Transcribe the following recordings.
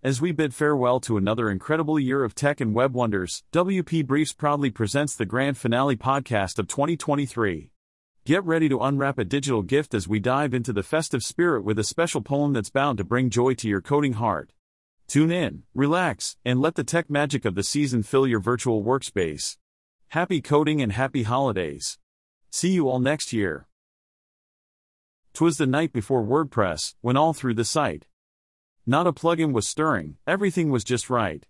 As we bid farewell to another incredible year of tech and web wonders, WP Briefs proudly presents the grand finale podcast of 2023. Get ready to unwrap a digital gift as we dive into the festive spirit with a special poem that's bound to bring joy to your coding heart. Tune in, relax, and let the tech magic of the season fill your virtual workspace. Happy coding and happy holidays. See you all next year. Twas the night before WordPress, when all through the site. Not a plugin was stirring, everything was just right.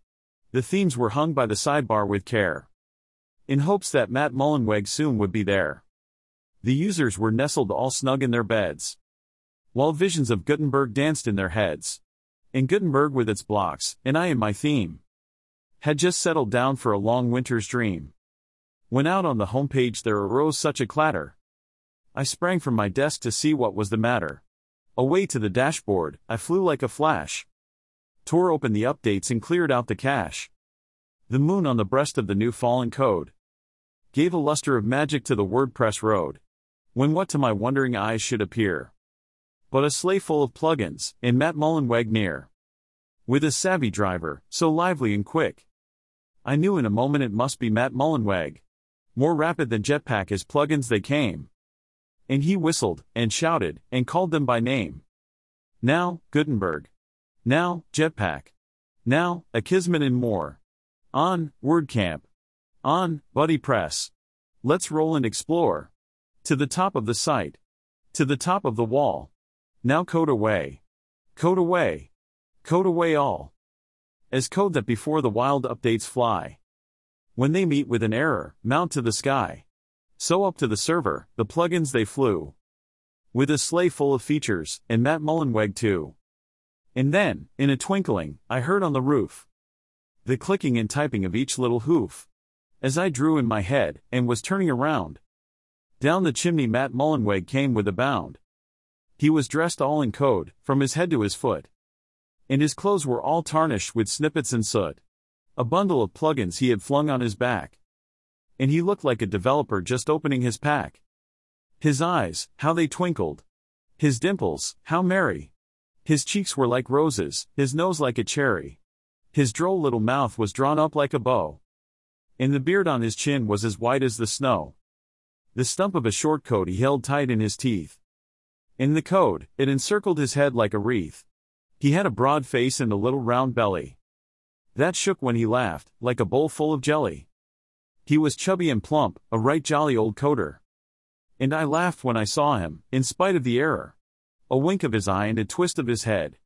The themes were hung by the sidebar with care. In hopes that Matt Mullenweg soon would be there. The users were nestled all snug in their beds. While visions of Gutenberg danced in their heads. And Gutenberg with its blocks, and I and my theme. Had just settled down for a long winter's dream. When out on the homepage there arose such a clatter. I sprang from my desk to see what was the matter. Away to the dashboard, I flew like a flash. Tore open the updates and cleared out the cache. The moon on the breast of the new fallen code gave a luster of magic to the WordPress road. When what to my wondering eyes should appear but a sleigh full of plugins, and Matt Mullenweg near. With a savvy driver, so lively and quick. I knew in a moment it must be Matt Mullenweg. More rapid than Jetpack as plugins they came and he whistled, and shouted, and called them by name. Now, Gutenberg. Now, Jetpack. Now, Akismet and more. On, WordCamp. On, BuddyPress. Let's roll and explore. To the top of the site. To the top of the wall. Now code away. Code away. Code away all. As code that before the wild updates fly. When they meet with an error, mount to the sky. So up to the server, the plugins they flew. With a sleigh full of features, and Matt Mullenweg too. And then, in a twinkling, I heard on the roof the clicking and typing of each little hoof. As I drew in my head, and was turning around. Down the chimney Matt Mullenweg came with a bound. He was dressed all in code, from his head to his foot. And his clothes were all tarnished with snippets and soot. A bundle of plugins he had flung on his back and he looked like a developer just opening his pack. His eyes, how they twinkled. His dimples, how merry. His cheeks were like roses, his nose like a cherry. His droll little mouth was drawn up like a bow. And the beard on his chin was as white as the snow. The stump of a short coat he held tight in his teeth. In the coat, it encircled his head like a wreath. He had a broad face and a little round belly. That shook when he laughed, like a bowl full of jelly. He was chubby and plump, a right jolly old coder. And I laughed when I saw him, in spite of the error. A wink of his eye and a twist of his head.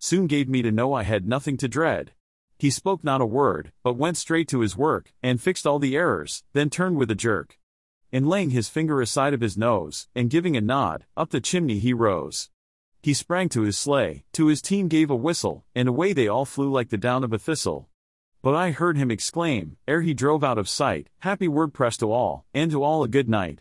Soon gave me to know I had nothing to dread. He spoke not a word, but went straight to his work, and fixed all the errors, then turned with a jerk. And laying his finger aside of his nose, and giving a nod, up the chimney he rose. He sprang to his sleigh, to his team gave a whistle, and away they all flew like the down of a thistle. But I heard him exclaim, ere he drove out of sight, Happy WordPress to all, and to all a good night.